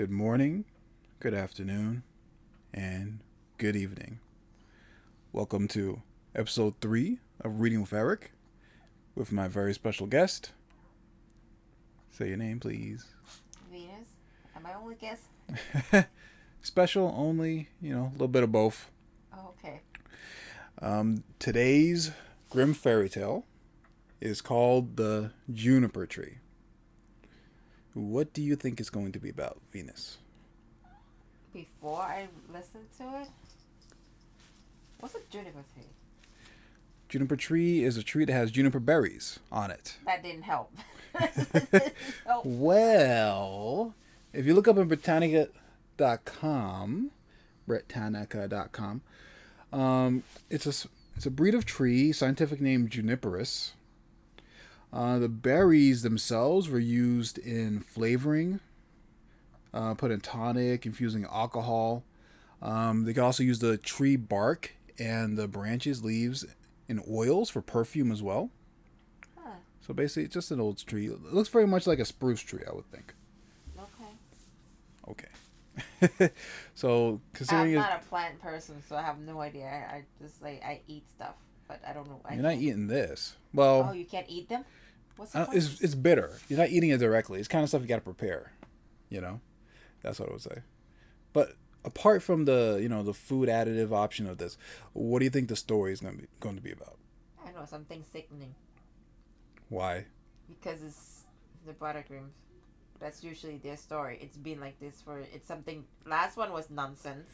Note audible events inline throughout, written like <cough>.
Good morning, good afternoon, and good evening. Welcome to episode three of Reading with Eric with my very special guest. Say your name, please. Venus. Am I only guest? <laughs> Special only, you know, a little bit of both. Oh, okay. Um, today's Grimm fairy tale is called The Juniper Tree. What do you think it's going to be about, Venus? Before I listen to it, what's a juniper tree? Juniper tree is a tree that has juniper berries on it. That didn't help. <laughs> oh, Well, if you look up on Britannica.com, Britannica.com, um, it's a it's a breed of tree, scientific name Juniperus. Uh, the berries themselves were used in flavoring, uh, put in tonic, infusing alcohol. Um, they could also use the tree bark and the branches, leaves, in oils for perfume as well. huh. So basically, it's just an old tree. It looks very much like a spruce tree, I would think. Okay. Okay. <laughs> so considering I'm not a plant person, so I have no idea. I, I just like I eat stuff, but I don't know. I you're not eating this. Well, Oh, you can't eat them. What's the uh, it's it's bitter. You're not eating it directly. It's kind of stuff you got to prepare. You know, that's what I would say. But apart from the you know the food additive option of this, what do you think the story is going to be going to be about? I know something sickening Why? because it's the buttercreams. That's usually their story. It's been like this for it's something. Last one was nonsense.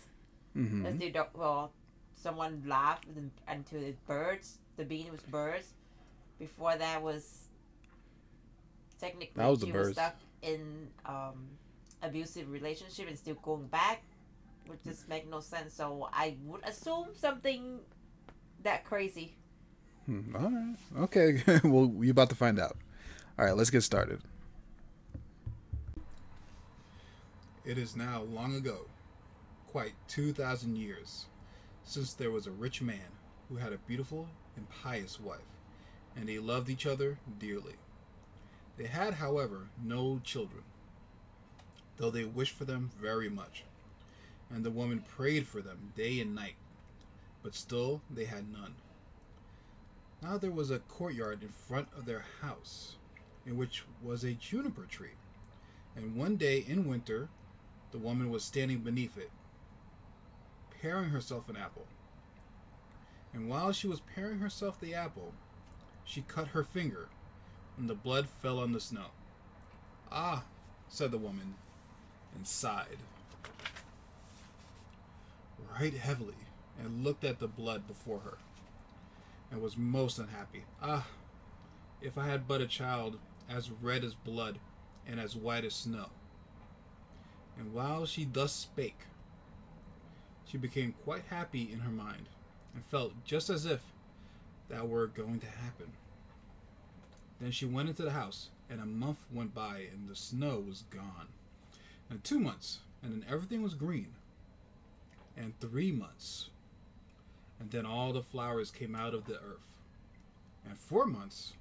hmm As they don't, well, someone laughed and, and the birds. The bean was birds. Before that was technically That was the she birds. was stuck in um, abusive relationship and still going back, which just make no sense. So I would assume something that crazy. Hmm, all right. Okay. <laughs> well, you're about to find out. All right, let's get started. It is now long ago, quite 2,000 years, since there was a rich man who had a beautiful and pious wife, and they loved each other dearly. They had, however, no children, though they wished for them very much, and the woman prayed for them day and night, but still they had none. Now there was a courtyard in front of their house, in which was a juniper tree. And one day in winter, the woman was standing beneath it, paring herself an apple. And while she was paring herself the apple, she cut her finger, and the blood fell on the snow. Ah, said the woman, and sighed. Right heavily, and looked at the blood before her and was most unhappy. Ah, if I had but a child as red as blood and as white as snow. And while she thus spake, she became quite happy in her mind, and felt just as if that were going to happen. Then she went into the house, and a month went by, and the snow was gone. And two months, and then everything was green. And three months, and then all the flowers came out of the earth. And four months,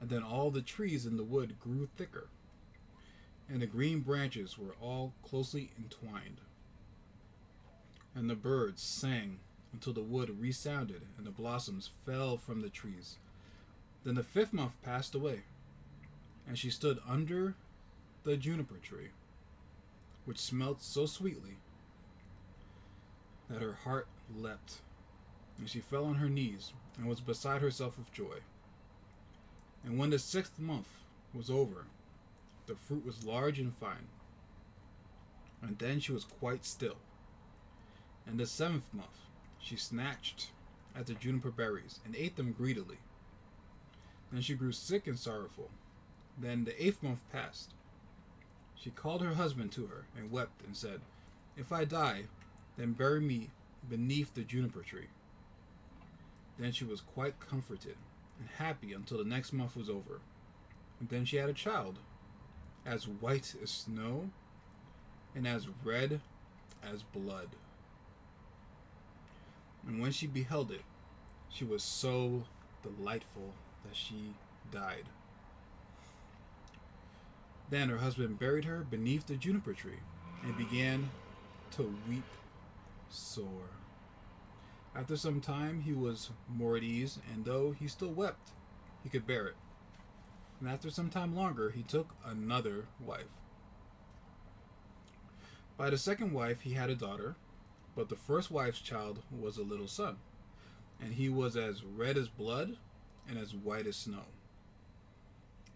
and then all the trees in the wood grew thicker, and the green branches were all closely entwined. And the birds sang until the wood resounded, and the blossoms fell from the trees. Then the fifth month passed away, and she stood under the juniper tree, which smelt so sweetly that her heart leapt, and she fell on her knees and was beside herself with joy. And when the sixth month was over, the fruit was large and fine, and then she was quite still. And the seventh month she snatched at the juniper berries and ate them greedily. Then she grew sick and sorrowful. Then the eighth month passed. She called her husband to her and wept and said, If I die, then bury me beneath the juniper tree. Then she was quite comforted and happy until the next month was over. And then she had a child, as white as snow and as red as blood. And when she beheld it, she was so delightful that she died. Then her husband buried her beneath the juniper tree and began to weep sore. After some time, he was more at ease, and though he still wept, he could bear it. And after some time longer, he took another wife. By the second wife, he had a daughter, but the first wife's child was a little son, and he was as red as blood and as white as snow.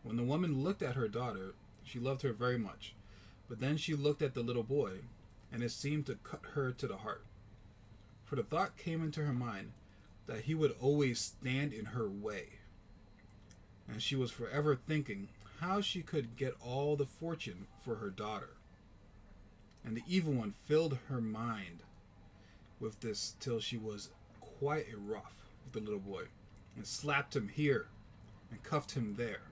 When the woman looked at her daughter, she loved her very much, but then she looked at the little boy, and it seemed to cut her to the heart. For the thought came into her mind that he would always stand in her way. And she was forever thinking how she could get all the fortune for her daughter. And the evil one filled her mind with this till she was quite a rough with the little boy, and slapped him here and cuffed him there,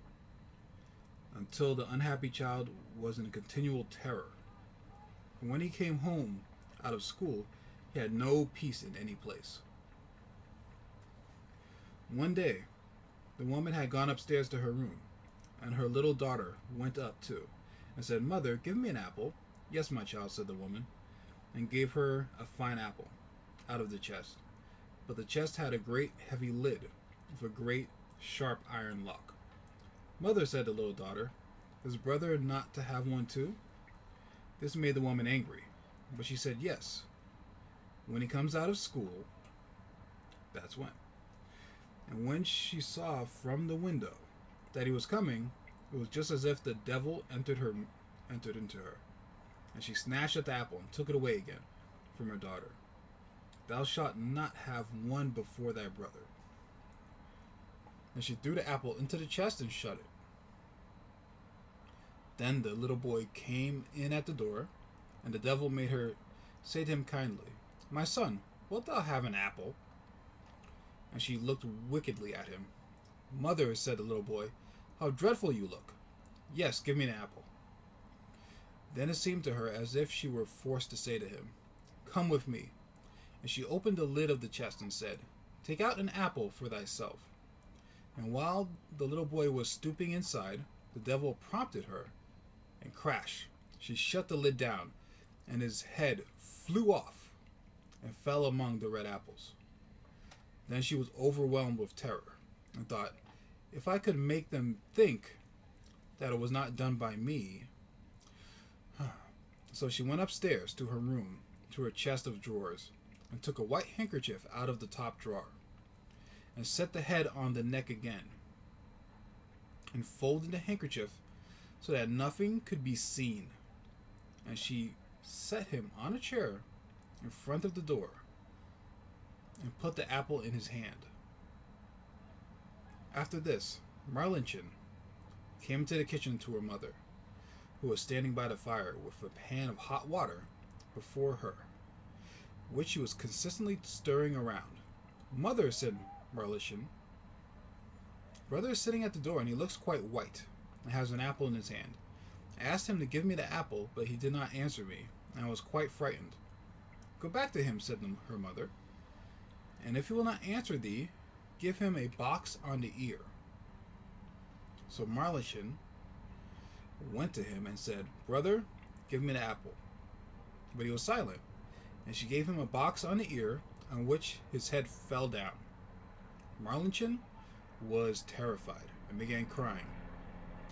until the unhappy child was in continual terror. And when he came home out of school, he had no peace in any place. One day, the woman had gone upstairs to her room, and her little daughter went up too, and said, Mother, give me an apple. Yes, my child, said the woman, and gave her a fine apple out of the chest. But the chest had a great heavy lid with a great sharp iron lock. Mother, said the little daughter, is brother not to have one too? This made the woman angry, but she said yes. When he comes out of school, that's when. And when she saw from the window that he was coming, it was just as if the devil entered her entered into her. And she snatched at the apple and took it away again from her daughter. Thou shalt not have one before thy brother. And she threw the apple into the chest and shut it. Then the little boy came in at the door, and the devil made her say to him kindly, My son, wilt thou have an apple? And she looked wickedly at him. Mother, said the little boy, how dreadful you look. Yes, give me an apple. Then it seemed to her as if she were forced to say to him, Come with me. And she opened the lid of the chest and said, Take out an apple for thyself. And while the little boy was stooping inside, the devil prompted her, and crash, she shut the lid down, and his head flew off and fell among the red apples. Then she was overwhelmed with terror and thought, if I could make them think that it was not done by me. <sighs> so she went upstairs to her room, to her chest of drawers, and took a white handkerchief out of the top drawer, and set the head on the neck again, and folded the handkerchief so that nothing could be seen. And she set him on a chair in front of the door and put the apple in his hand. After this, Marlinchen came into the kitchen to her mother, who was standing by the fire with a pan of hot water before her, which she was consistently stirring around. Mother, said Marlinchen, brother is sitting at the door and he looks quite white and has an apple in his hand. I asked him to give me the apple, but he did not answer me, and I was quite frightened. Go back to him, said her mother, and if he will not answer thee, give him a box on the ear. So Marlinchen went to him and said, Brother, give me the apple. But he was silent, and she gave him a box on the ear, on which his head fell down. Marlinchen was terrified and began crying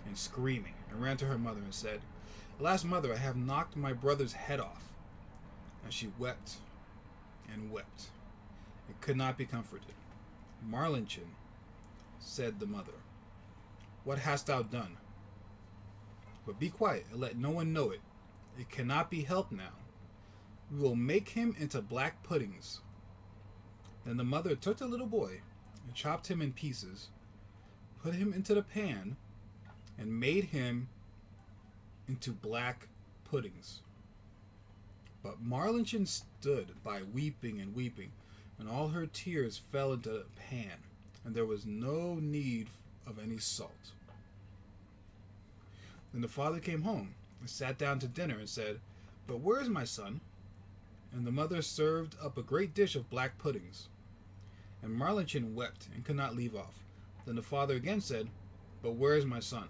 and screaming, and ran to her mother and said, Alas, mother, I have knocked my brother's head off. And she wept and wept, and could not be comforted. Marlinchen, said the mother, What hast thou done? But be quiet, and let no one know it. It cannot be helped now. We will make him into black puddings. Then the mother took the little boy chopped him in pieces, put him into the pan, and made him into black puddings. But Marlinchen stood by weeping and weeping, and all her tears fell into the pan, and there was no need of any salt. Then the father came home and sat down to dinner and said, But where is my son? And the mother served up a great dish of black puddings. And Marlinchen wept and could not leave off. Then the father again said, But where is my son?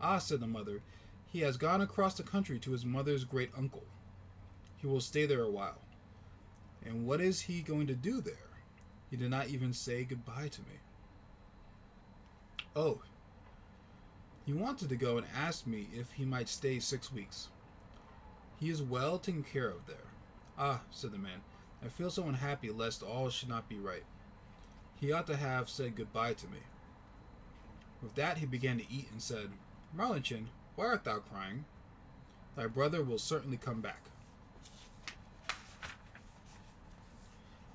Ah, said the mother, he has gone across the country to his mother's great uncle. He will stay there a while. And what is he going to do there? He did not even say goodbye to me. Oh, he wanted to go and ask me if he might stay six weeks. He is well taken care of there. Ah, said the man, I feel so unhappy lest all should not be right. He ought to have said goodbye to me. With that he began to eat and said, Marlinchen, why art thou crying? Thy brother will certainly come back.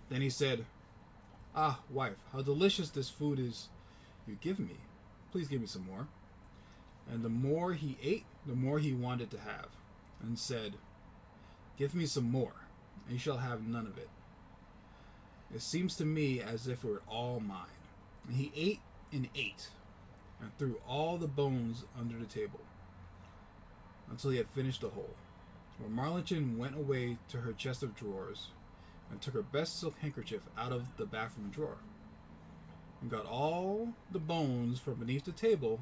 Then he said, Ah, wife, how delicious this food is you give me. Please give me some more. And the more he ate, the more he wanted to have, and said, Give me some more, and you shall have none of it. It seems to me as if it were all mine. And he ate and ate, and threw all the bones under the table, until he had finished the whole. Where Marlinchen went away to her chest of drawers, and took her best silk handkerchief out of the bathroom drawer, and got all the bones from beneath the table,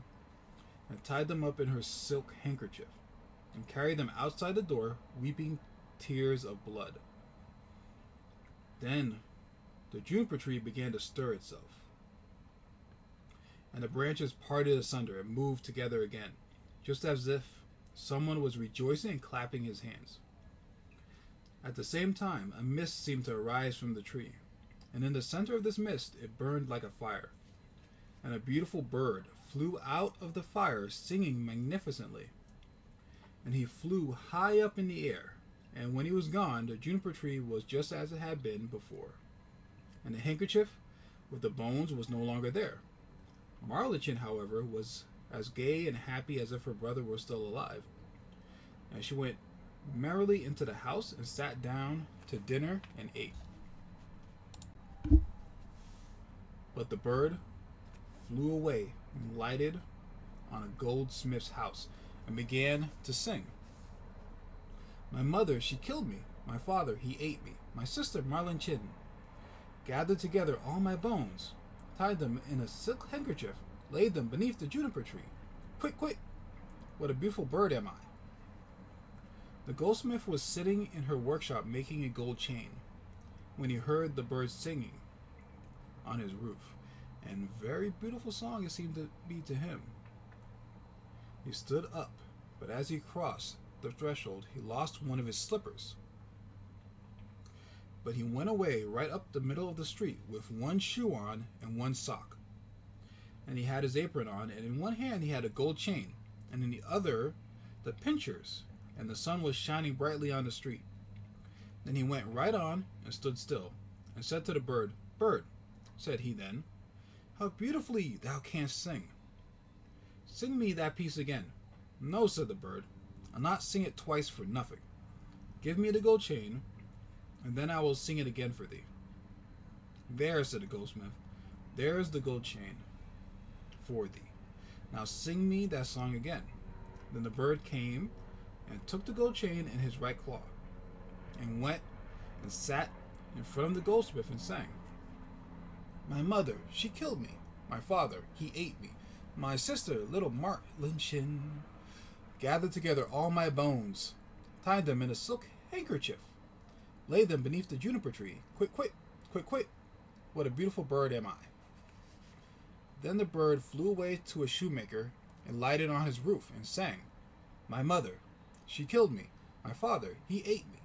and tied them up in her silk handkerchief, and carried them outside the door, weeping tears of blood. Then the juniper tree began to stir itself, and the branches parted asunder and moved together again, just as if someone was rejoicing and clapping his hands. At the same time, a mist seemed to arise from the tree, and in the center of this mist it burned like a fire. And a beautiful bird flew out of the fire, singing magnificently. And he flew high up in the air, and when he was gone, the juniper tree was just as it had been before. And the handkerchief with the bones was no longer there. Marlinchen, however, was as gay and happy as if her brother were still alive. And she went merrily into the house and sat down to dinner and ate. But the bird flew away and lighted on a goldsmith's house and began to sing. My mother, she killed me. My father, he ate me. My sister, Marlin Chidden, gathered together all my bones, tied them in a silk handkerchief, laid them beneath the juniper tree. Quick, quick! What a beautiful bird am I! The goldsmith was sitting in her workshop making a gold chain when he heard the birds singing on his roof, and very beautiful song it seemed to be to him. He stood up, but as he crossed the threshold, he lost one of his slippers. But he went away right up the middle of the street with one shoe on and one sock. And he had his apron on, and in one hand he had a gold chain, and in the other the pincers and the sun was shining brightly on the street. Then he went right on and stood still, and said to the bird, Bird, said he then, how beautifully thou canst sing. Sing me that piece again. No, said the bird, I'll not sing it twice for nothing. Give me the gold chain, and then I will sing it again for thee. There, said the goldsmith, there is the gold chain for thee. Now sing me that song again. Then the bird came and took the gold chain in his right claw, and went and sat in front of the goldsmith and sang. My mother, she killed me. My father, he ate me. My sister, little Marlinchen, gathered together all my bones, tied them in a silk handkerchief, laid them beneath the juniper tree. Quick, quick, quick, quick. What a beautiful bird am I. Then the bird flew away to a shoemaker and lighted on his roof and sang, My mother, she killed me. My father, he ate me.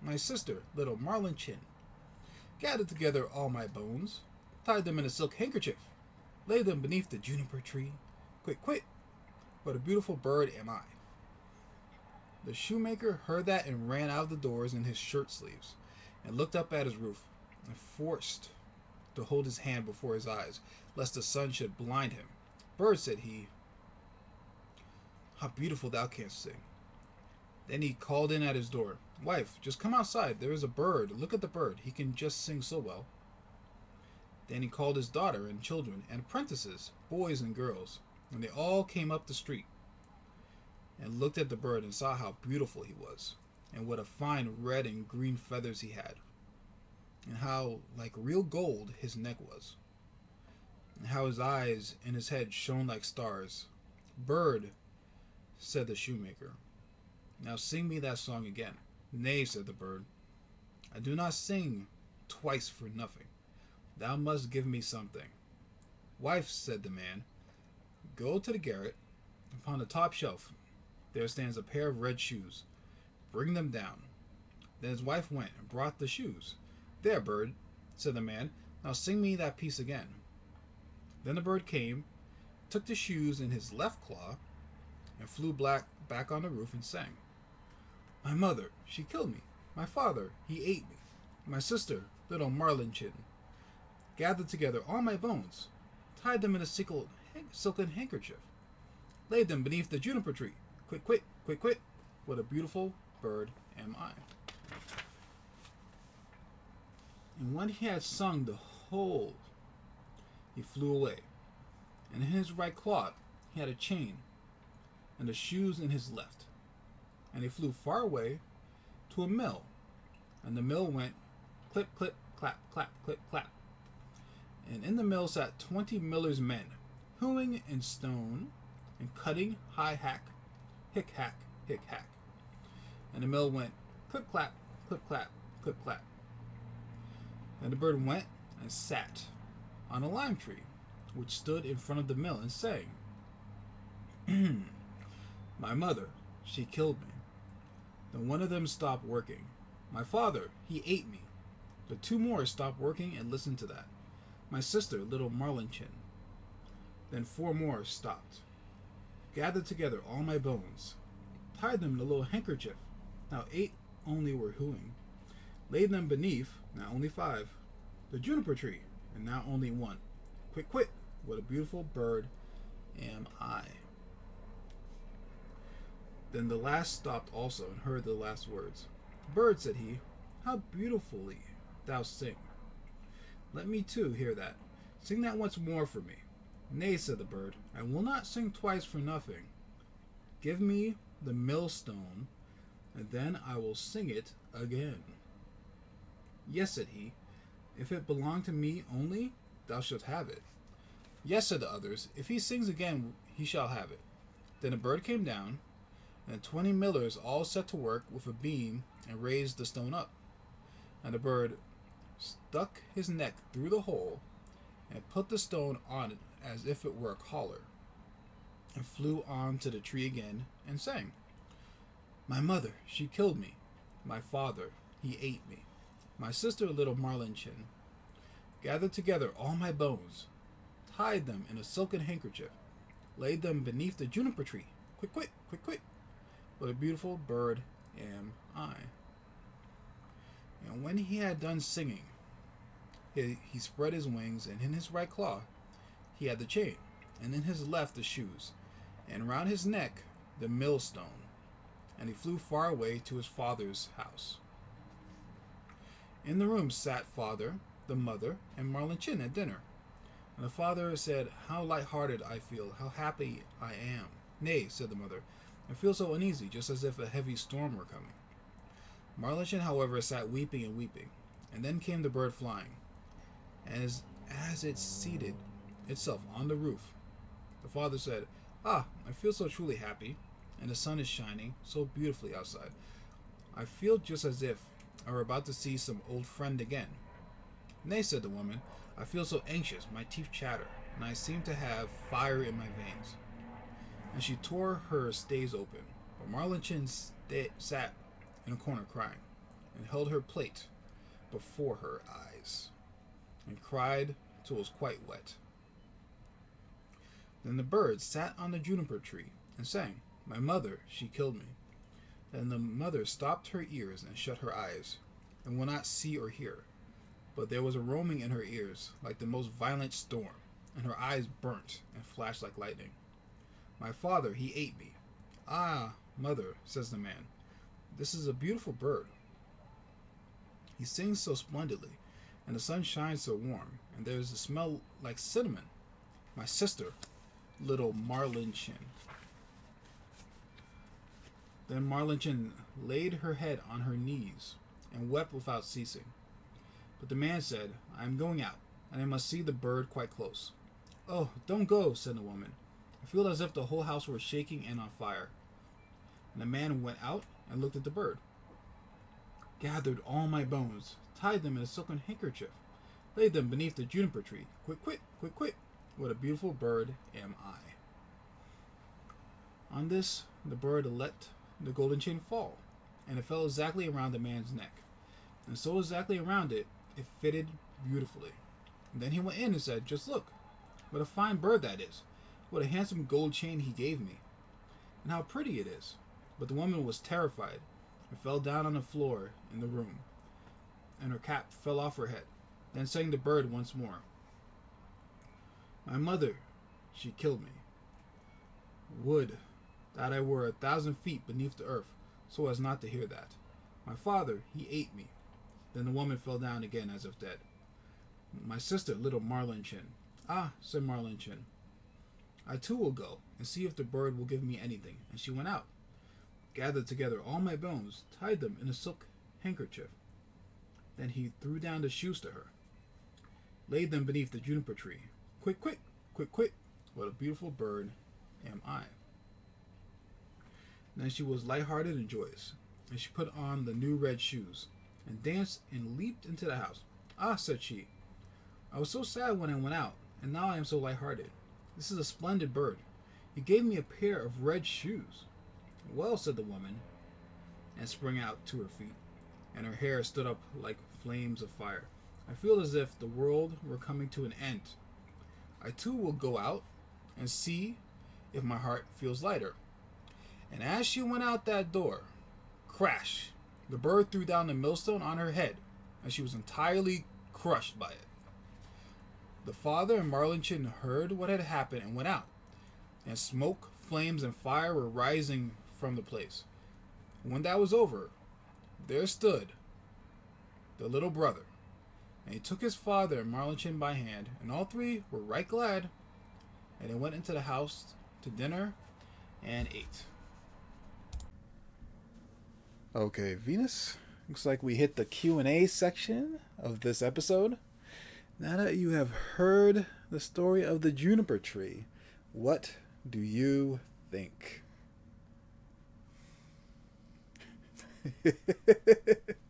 My sister, little Marlinchen, gathered together all my bones, tied them in a silk handkerchief, laid them beneath the juniper tree. Quick, quick! What a beautiful bird am I. The shoemaker heard that and ran out of the doors in his shirt sleeves, and looked up at his roof, and forced to hold his hand before his eyes, lest the sun should blind him. Bird, said he, how beautiful thou canst sing. Then he called in at his door. Wife, just come outside. There is a bird. Look at the bird. He can just sing so well. Then he called his daughter and children and apprentices, boys and girls, and they all came up the street and looked at the bird and saw how beautiful he was, and what a fine red and green feathers he had, and how like real gold his neck was, and how his eyes and his head shone like stars. Bird said the shoemaker. Now sing me that song again. Nay, said the bird. I do not sing twice for nothing. Thou must give me something. Wife, said the man, go to the garret. Upon the top shelf there stands a pair of red shoes. Bring them down. Then his wife went and brought the shoes. There, bird, said the man. Now sing me that piece again. Then the bird came, took the shoes in his left claw, and flew black back on the roof and sang. My mother, she killed me. My father, he ate me. My sister, little Marlinchen, gathered together all my bones, tied them in a silken handkerchief, laid them beneath the juniper tree. Quick, quick, quick, quick. What a beautiful bird am I. And when he had sung the whole, he flew away. And in his right claw he had a chain, and the shoes in his left. And he flew far away to a mill, and the mill went clip, clip, clap, clap, clip, clap. And in the mill sat twenty miller's men, hewing in stone and cutting high hack, hick hack, hick hack. And the mill went clip, clap, clip, clap, clip, clap. And the bird went and sat on a lime tree, which stood in front of the mill, and sang, <clears throat> My mother, she killed me. Then one of them stopped working. My father, he ate me. The two more stopped working and listened to that. My sister, little Marlinchen. Then four more stopped. Gathered together all my bones. Tied them in a little handkerchief. Now eight only were hewing. Laid them beneath, now only five, the juniper tree, and now only one. Quick, quick, what a beautiful bird am I. Then the last stopped also and heard the last words. Bird, said he, how beautifully thou sing. Let me too hear that. Sing that once more for me. Nay, said the bird, I will not sing twice for nothing. Give me the millstone, and then I will sing it again. Yes, said he, if it belong to me only, thou shalt have it. Yes, said the others, if he sings again, he shall have it. Then a bird came down, and twenty millers all set to work with a beam and raised the stone up. And the bird stuck his neck through the hole and put the stone on it as if it were a collar, and flew on to the tree again and sang. My mother, she killed me. My father, he ate me. My sister, little Marlinchen, gathered together all my bones, tied them in a silken handkerchief, laid them beneath the juniper tree. Quick, quick, quick, quick. What a beautiful bird am I. And when he had done singing, he, he spread his wings, and in his right claw he had the chain, and in his left the shoes, and round his neck the millstone. And he flew far away to his father's house. In the room sat father, the mother, and Marlinchen at dinner. And the father said, How light-hearted I feel, how happy I am. Nay, said the mother, I feel so uneasy, just as if a heavy storm were coming. Marlinchen, however, sat weeping and weeping, and then came the bird flying. As, as it seated itself on the roof, the father said, Ah, I feel so truly happy, and the sun is shining so beautifully outside. I feel just as if I were about to see some old friend again. Nay, said the woman, I feel so anxious, my teeth chatter, and I seem to have fire in my veins. And she tore her stays open, but Marlinchen sta- sat in a corner crying, and held her plate before her eyes, and cried till it was quite wet. Then the bird sat on the juniper tree and sang, My mother, she killed me. Then the mother stopped her ears and shut her eyes, and would not see or hear. But there was a roaming in her ears, like the most violent storm, and her eyes burnt and flashed like lightning. My father, he ate me. Ah, mother, says the man, this is a beautiful bird. He sings so splendidly, and the sun shines so warm, and there is a smell like cinnamon. My sister, little Marlinchen. Then Marlinchen laid her head on her knees and wept without ceasing. But the man said, I am going out, and I must see the bird quite close. Oh, don't go, said the woman. I feel as if the whole house were shaking and on fire. and the man went out and looked at the bird. Gathered all my bones, tied them in a silken handkerchief, laid them beneath the juniper tree. Quick, quick, quick, quick! What a beautiful bird am I. On this, the bird let the golden chain fall, and it fell exactly around the man's neck. And so exactly around it, it fitted beautifully. And then he went in and said, Just look, what a fine bird that is. What a handsome gold chain he gave me. And how pretty it is. But the woman was terrified and fell down on the floor in the room, and her cap fell off her head. Then sang the bird once more. My mother, she killed me. Would that I were a thousand feet beneath the earth, so as not to hear that. My father, he ate me. Then the woman fell down again as if dead. My sister, little Marlinchen. Ah, said Marlinchen. I too will go and see if the bird will give me anything. And she went out, gathered together all my bones, tied them in a silk handkerchief. Then he threw down the shoes to her, laid them beneath the juniper tree. Quick, quick, quick, quick, what a beautiful bird am I. Then she was light-hearted and joyous, and she put on the new red shoes, and danced and leaped into the house. Ah, said she, I was so sad when I went out, and now I am so light-hearted. This is a splendid bird. He gave me a pair of red shoes. Well, said the woman, and sprang out to her feet, and her hair stood up like flames of fire. I feel as if the world were coming to an end. I too will go out and see if my heart feels lighter. And as she went out that door, crash, the bird threw down the millstone on her head, and she was entirely crushed by it. The father and Marlinchen heard what had happened and went out, and smoke, flames, and fire were rising from the place. When that was over, there stood the little brother, and he took his father and Marlinchen by hand, and all three were right glad, and they went into the house to dinner and ate. Okay, Venus. Looks like we hit the Q&A section of this episode. Now that you have heard the story of the juniper tree, what do you think? <laughs>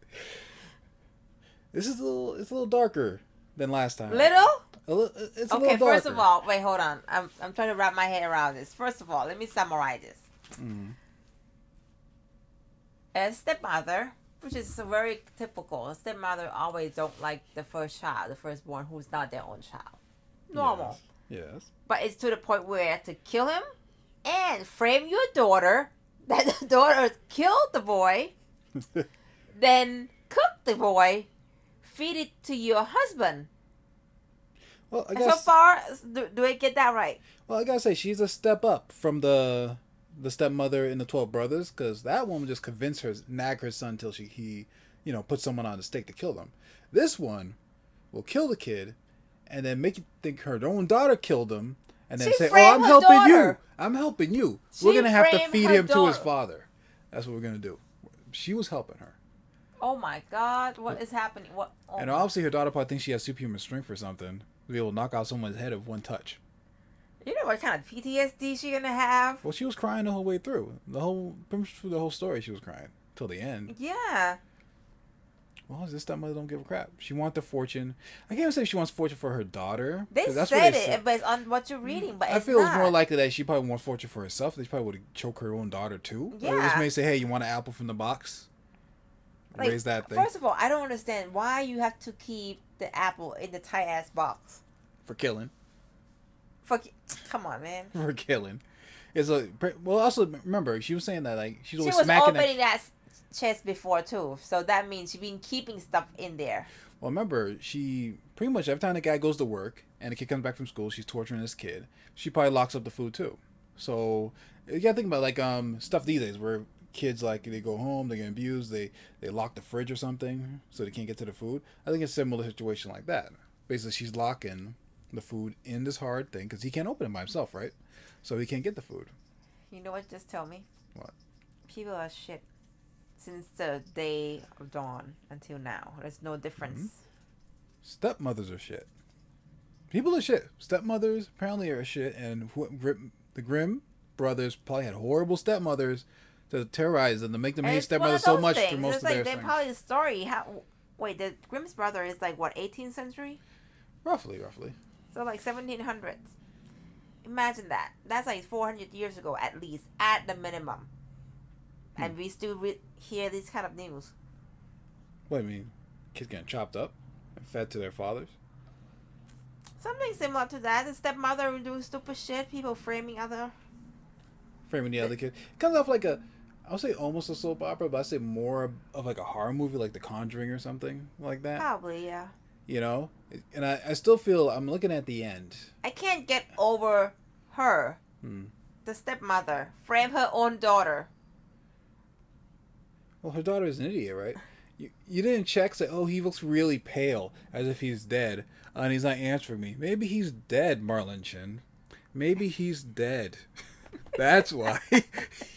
this is a little it's a little darker than last time. Little? A li- it's a Okay, first of all, wait, hold on. I'm, I'm trying to wrap my head around this. First of all, let me summarize this. Mm. As stepmother, which is very typical, a stepmother always don't like the first child, the firstborn who's not their own child. Normal. Yes. But it's to the point where to kill him and frame your daughter, <laughs> that the daughter killed the boy, <laughs> then cook the boy, feed it to your husband. Well, I And so far, do, do I get that right? Well, I gotta say she's a step up from the the stepmother in the Twelve Brothers, because that woman just convinced her nag her son till she he you know put someone on the stake to kill them. This one will kill the kid, and then make you think her own daughter killed him, and then She say, "Oh, I'm helping you. I'm helping you. We're gonna have to feed him to his father. That's what we're gonna do." She was helping her, Oh my God, what is happening? What? Oh and obviously her daughter probably thinks she has superhuman strength or something to be able to knock out someone's head with one touch. You know what kind of PTSD she gonna have? Well, she was crying the whole way through. The whole pretty much through the whole story, she was crying till the end. Yeah. Well, this stepmother don't give a crap. She wants the fortune. I can't even say she wants fortune for her daughter. They 'cause that's what said they it, said. but it's on what you're reading. But I feel not. it's more likely that she probably wants fortune for herself. They probably would choke her own daughter too. Yeah. Or just may say, "Hey, you want an apple from the box? Like, Raise that thing First of all, I don't understand why you have to keep the apple in the tight ass box. for killing." Fuck, you. come on, man. <laughs> For killing. It's a well. Also, remember she was saying that like She was smacking. opening That, that chest before too, so that means she's been keeping stuff in there. well, remember she pretty much every time the guy goes to work and the kid comes back from school, she's torturing this kid. She probably locks up the food too. So you gotta think about like um stuff these days where kids like they go home, they get abused, they they lock the fridge or something so they can't get to the food. I think it's a similar situation like that. Basically, she's locking the food in this hard thing because he can't open it by himself, right? So he can't get the food. You know what? Just tell me. What? People are shit since the day of dawn until now. There's no difference. Mm-hmm. Stepmothers are shit. People are shit. Stepmothers apparently are shit, and wh- Grim- the Grimm brothers probably had horrible stepmothers to terrorize them, to make them And hate it's stepmother one of so much things. through most it's of like their they things. probably the story. How? Wait, the Grimm's brother is like what 18th century? Roughly, roughly. So like 1700s. Imagine that. That's like 400 years ago at least, at the minimum. Hmm. And we still re- hear these kind of news. What do you mean? Kids getting chopped up and fed to their fathers? Something similar to that. The stepmother will do stupid shit. People framing other. Framing the other kid. It comes off like a, I would say almost a soap opera, but I say more of like a horror movie, like The Conjuring or something like that. Probably, yeah. You know, and I, I still feel I'm looking at the end. I can't get over her, Hmm. the stepmother, frame her own daughter. Well, her daughter is an idiot, right? You, you didn't check, say, oh, he looks really pale, as if he's dead, and he's not answering me. Maybe he's dead, Marlon Chin. Maybe he's dead. <laughs> That's why <laughs>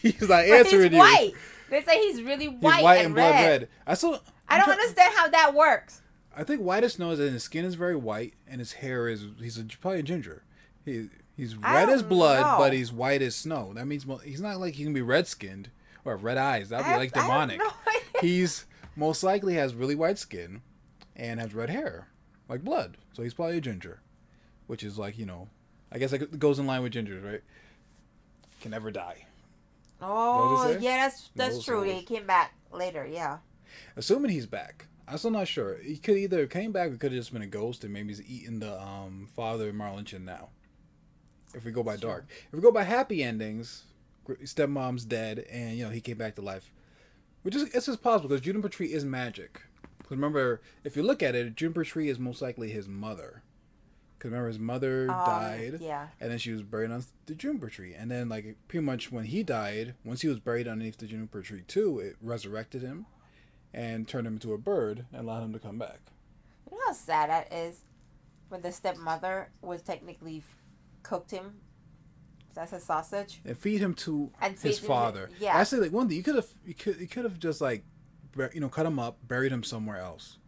he's not But answering he's you. white. They say he's really white. He's white, and, and blood red. I still. I I'm don't try- understand how that works. I think whitest knows that his skin is very white and his hair is he's a, probably a ginger. He he's red as blood, know. but he's white as snow. That means he's not like he can be red skinned or red eyes. That'd be I- like I demonic. he's most likely has really white skin and has red hair, like blood. So he's probably a ginger, which is like you know, I guess it goes in line with gingers, right? Can never die. Oh, yeah, that's that's true. He came back later. Yeah. Assuming he's back. I'm still not sure. He could either came back or could have just been a ghost and maybe he's eating the um, father Marlon Chin now. If we go by Sure. dark. If we go by happy endings, stepmom's dead and you know he came back to life. Which is it's just possible because Juniper Tree is magic. 'Cause remember, if you look at it, Juniper Tree is most likely his mother. Because remember, his mother Oh, died, Yeah. and then she was buried on the juniper tree. And then, like, pretty much when he died, once he was buried underneath the juniper tree too, it resurrected him and turned him into a bird and allowed him to come back. You know how sad that is when the stepmother was technically cooked him. That's a sausage. And feed him to And his him- father. yeah. I say like one thing you could have you could you could have just like you know cut him up, buried him somewhere else,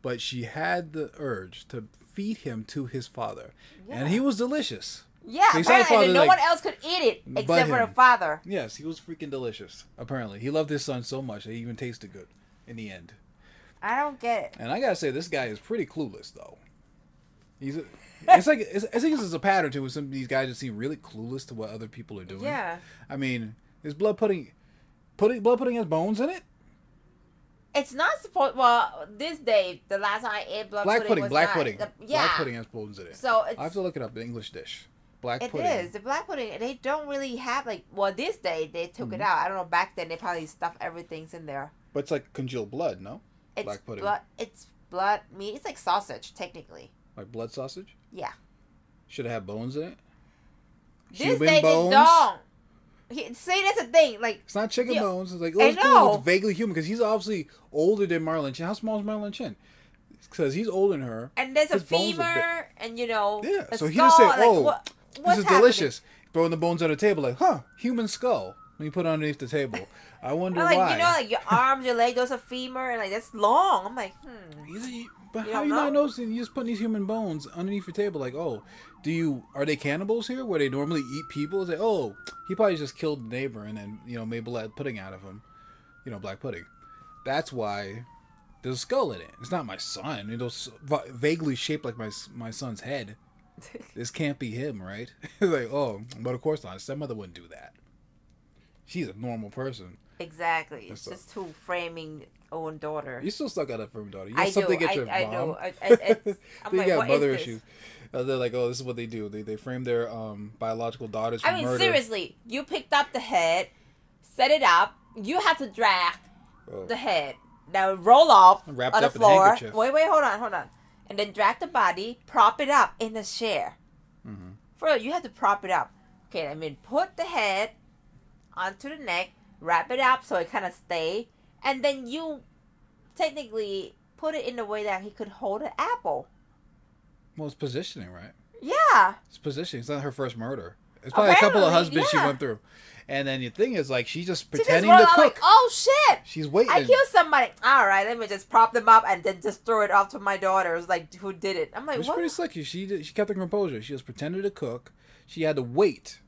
but she had the urge to feed him to his father, and he was delicious. Yeah, So apparently father, and no like, one else could eat it except for the father. Yes, he was freaking delicious. Apparently, he loved his son so much that he even tasted good in the end. I don't get it. And I gotta say, this guy is pretty clueless, though. He's, a, it's like it's, I think this is a pattern too. With some of these guys that seem really clueless to what other people are doing. Yeah. I mean, is blood pudding, pudding blood pudding has bones in it? It's not supposed. Well, this day, the last time I ate blood Black pudding, pudding, black not- pudding, the- yeah. black pudding has bones in it. So I have to look it up. The English dish, black it pudding. is the black pudding. They don't really have like. Well, this day they took it Mhm. out. I don't know. Back then they probably stuffed everything's in there. But it's like congealed blood, no? It's Black pudding. blood. It's blood meat. It's like sausage technically. Like blood sausage. Yeah. Should it have bones in it? This day bones? they don't. He, see, that's the thing. Like It's not chicken bones. It's like oh, this looks vaguely human because he's obviously older than Marlon Chin. How small is Marlon Chin? Because he's older than her. and there's a His bones are femur, and you know, Yeah, a so skull, he just like, "Oh, what, This is happening? delicious. Throwing the bones on the table, like, huh, human skull. When you put it underneath the table, I <laughs> wonder like why. you know, like your arms, your leg, those are femur, and like that's long. I'm like, hmm. But You how you not noticing? You just putting these human bones underneath your table, like, oh, do you are they cannibals here? Where they normally eat people? Like, oh, he probably just killed the neighbor and then you know made black pudding out of him, you know, black pudding. That's why there's a skull in it. It's not my son. It was vaguely shaped like my my son's head. <laughs> This can't be him, right? <laughs> like, oh, but of course not. Stepmother wouldn't do that. She's a normal person. Exactly. It's That's just too framing own daughter. You still stuck on that firm daughter. You I something do. I- your I mom. do. I- I- it's- <laughs> I'm like, got what is mother issues. Uh, they're like, oh, this is what they do. They they frame their um biological daughters for I mean, murder. seriously, you picked up the head, set it up. You have to drag Oh. the head. Now roll off Wrapped on the floor. Wait, wait, hold on, hold on. And then drag the body, prop it up in the chair. Mhm. For you have to prop it up. Okay, I mean, put the head onto the neck, wrap it up so it kind of stay, and then you technically put it in a way that he could hold an apple. Well, it's positioning, right? Yeah. It's positioning. It's not her first murder. It's probably a couple of Apparently, husbands she went through. And then the thing is, like, she's just She just pretending to cook. like, oh shit! she's waiting. I killed somebody. All right, let me just prop them up and then just throw it off to my daughters. Like, who did it? I'm like, It was what? pretty slick. She did, she kept her composure. She just pretended to cook. She had to wait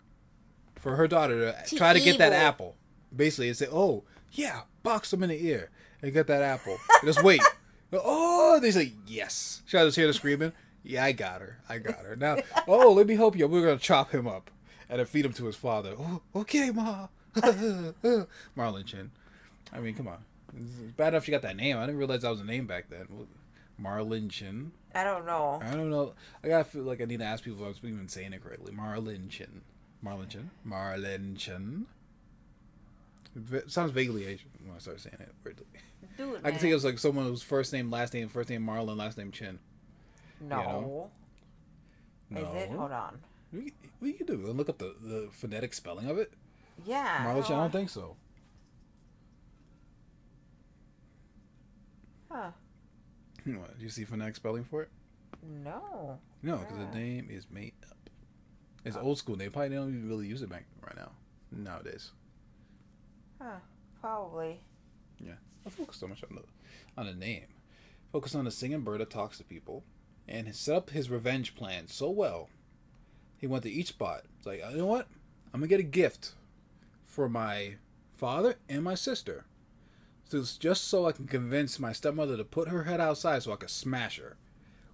for her daughter to She try to get that apple. Basically, and say, "Oh, yeah, box them in the ear and get that apple. Just wait." <laughs> oh, they say yes. Should I just hear the screaming? Yeah, I got her. I got her. Now, <laughs> oh, let me help you. We're gonna chop him up and then feed him to his father. Oh, okay, ma. <laughs> Marlon Chin. I mean, come on. It's bad enough you got that name. I didn't realize that was a name back then. Marlon Chin. I don't know. I don't know. I gotta feel like I need to ask people if I'm even saying it correctly. Marlon Chin. Marlon Chin. Marlon Chin. It sounds vaguely Asian when I start saying it weirdly. I can think it was like someone whose first name, last name, first name Marlon, last name Chin. No. No. Is it? Hold on. We, we can do. Look up the, the phonetic spelling of it. Yeah. Marlon Chin. I don't think so. Huh. What? Do you see phonetic spelling for it? No. No, because Yeah. the name is made up. It's Oh. old school. They probably don't even really use it back right now. Nowadays. Huh. Probably. Yeah. I focus so much on the on the name. Focus on the singing bird that talks to people, and set up his revenge plan so well. He went to each spot. It's like, you know what? I'm gonna get a gift for my father and my sister. So it's just so I can convince my stepmother to put her head outside so I can smash her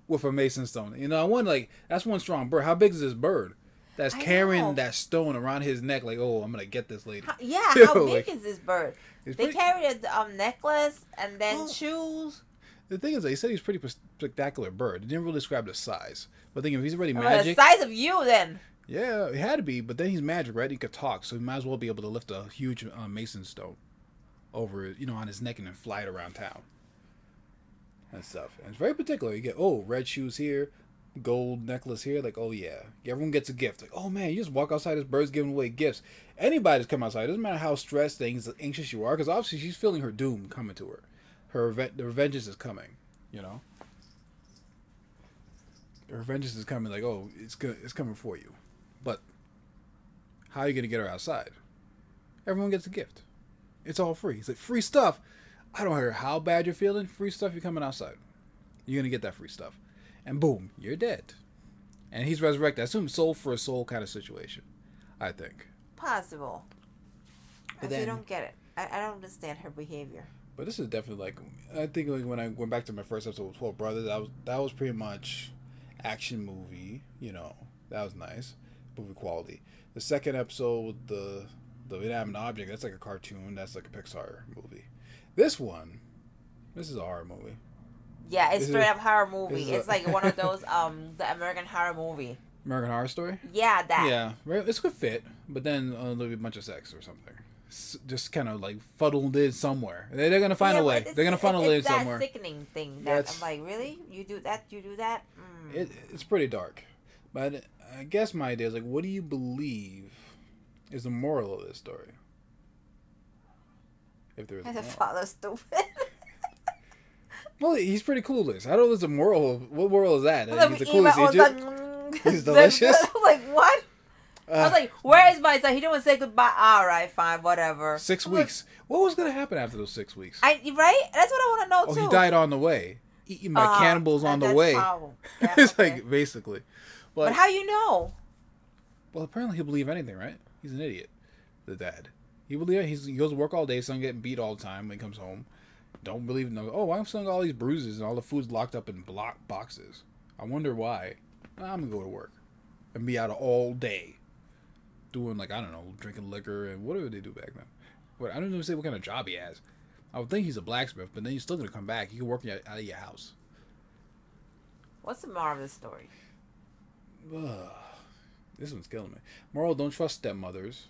with a mason stone. You know, I want like that's one strong bird. How big is this bird? That's I carrying know. that stone around his neck, like, oh, I'm gonna get this lady. How, yeah. <laughs> How Yo, big like- is this bird? They pretty- carried a um, necklace and then Oh. shoes. The thing is, they said he's a pretty spectacular bird. They didn't really describe the size. But thinking if he's already magic, the size of you then. yeah, it had to be. But then he's magic, right? He could talk, so he might as well be able to lift a huge uh, mason stone over, you know, on his neck and then fly it around town and stuff. And it's very particular. You get oh, red shoes here, gold necklace here. Like oh yeah, everyone gets a gift. Like oh man, you just walk outside. This bird's giving away gifts. Anybody that's come outside, doesn't matter how stressed, things, anxious you are, because obviously she's feeling her doom coming to her. Her the revengeance is coming. You know. Her vengeance is coming. Like, oh, it's gonna, it's coming for you. But how are you gonna get her outside? Everyone gets a gift. It's all free. It's like free stuff. I don't care how bad you're feeling. Free stuff. You're coming outside. You're gonna get that free stuff, and boom, you're dead. And he's resurrected. I assume soul for a soul kind of situation. I think. Possible. But I still then- don't get it. I, I don't understand her behavior. But this is definitely like I think like when I went back to my first episode with Twelve Brothers, that was that was pretty much action movie. You know, that was nice movie quality. The second episode, with the the inanimate object, that's like a cartoon. That's like a Pixar movie. This one, this is a horror movie. Yeah, it's straight up horror movie. It's like one of <laughs> those um the American Horror movie. American Horror Story. Yeah, that. Yeah. It's a good fit, but then uh, there'll be a bunch of sex or something. S- just kind of like fuddled in somewhere. They- They're gonna find Yeah, a way. They're gonna funnel it in it's that somewhere. sickening thing that That's- I'm like, really? You do that? You do that? Mm. It, it's pretty dark, but I guess my idea is like, what do you believe is the moral of this story? If there is, a <laughs> and the father's stupid. Well, he's pretty clueless. I don't know. There's a moral. What moral is that? Like, he's a Eva clueless Egypt. like, <laughs> He's <laughs> delicious? <laughs> like what? I Uh, was like, where is my son? He didn't say goodbye. All right, fine, whatever. six I'm like, weeks. What was gonna happen after those six weeks? I right? That's what I want to know oh, too. he died on the way, eaten by Uh, cannibals on the way. yeah, it's okay. like basically. but how you know? Well, apparently he'll believe anything, right? He's an idiot. The dad. He believe he's, he goes to work all day, son getting beat all the time when he comes home. Don't believe no. Oh, I'm seeing all these bruises and all the food's locked up in block boxes. I wonder why. I'm gonna go to work and be out all day doing like I don't know, drinking liquor and whatever they do back then. But I don't even say what kind of job he has. I would think he's a blacksmith, but then he's still gonna come back. He can work out of your house. What's the moral of the story? Ugh. This one's killing me. Moral: Don't trust stepmothers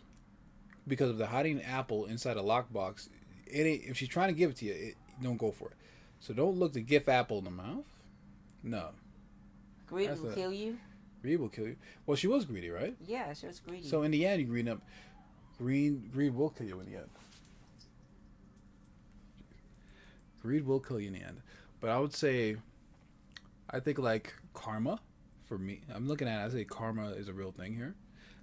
because of they're hiding apple inside a lockbox, it ain't, if she's trying to give it to you, it, don't go for it. So don't look the gift apple in the mouth. No, Greed That's will a- kill you. greed will kill you. Well, she was greedy, right? Yeah, she was greedy. So in the end, you green up. Green greed will kill you in the end. Greed will kill you in the end. But I would say, I think like karma, for me, I'm looking at. it, I say karma is a real thing here.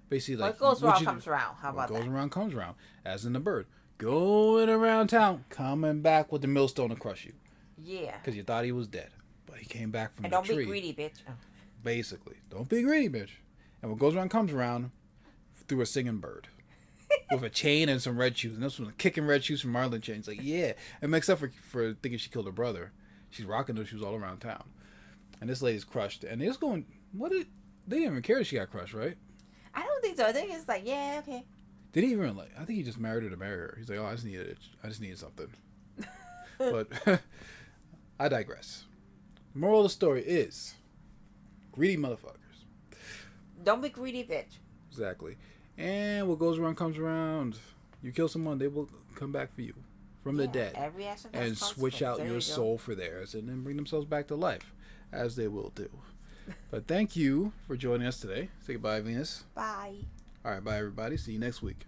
Basically, like what goes around you- comes around. How about what goes that? around comes around, as in the bird. Going around town, coming back with the millstone to crush you, Yeah. because you thought he was dead, but he came back from And the don't tree. be greedy, bitch. Oh. Basically, don't be greedy, bitch. And what goes around comes around through a singing bird. <laughs> with a chain and some red shoes. And this was kicking red shoes from Marlon chains. Like, yeah. And except for for thinking she killed her brother, she's rocking those shoes all around town. And this lady's crushed. And they're just going, what did they didn't even care that she got crushed, right? I don't think so. I think it's like, yeah, okay. Did he even like? I think he just married her to marry her. He's like, oh, I just needed, it. I just needed something. <laughs> but <laughs> I digress. Moral of the story is, greedy motherfuckers. Don't be greedy, bitch. Exactly. And what goes around comes around. You kill someone, they will come back for you from the dead and switch out There your you soul for theirs and then bring themselves back to life, as they will do. <laughs> But thank you for joining us today. Say goodbye, Venus. Bye. All right, bye, everybody. See you next week.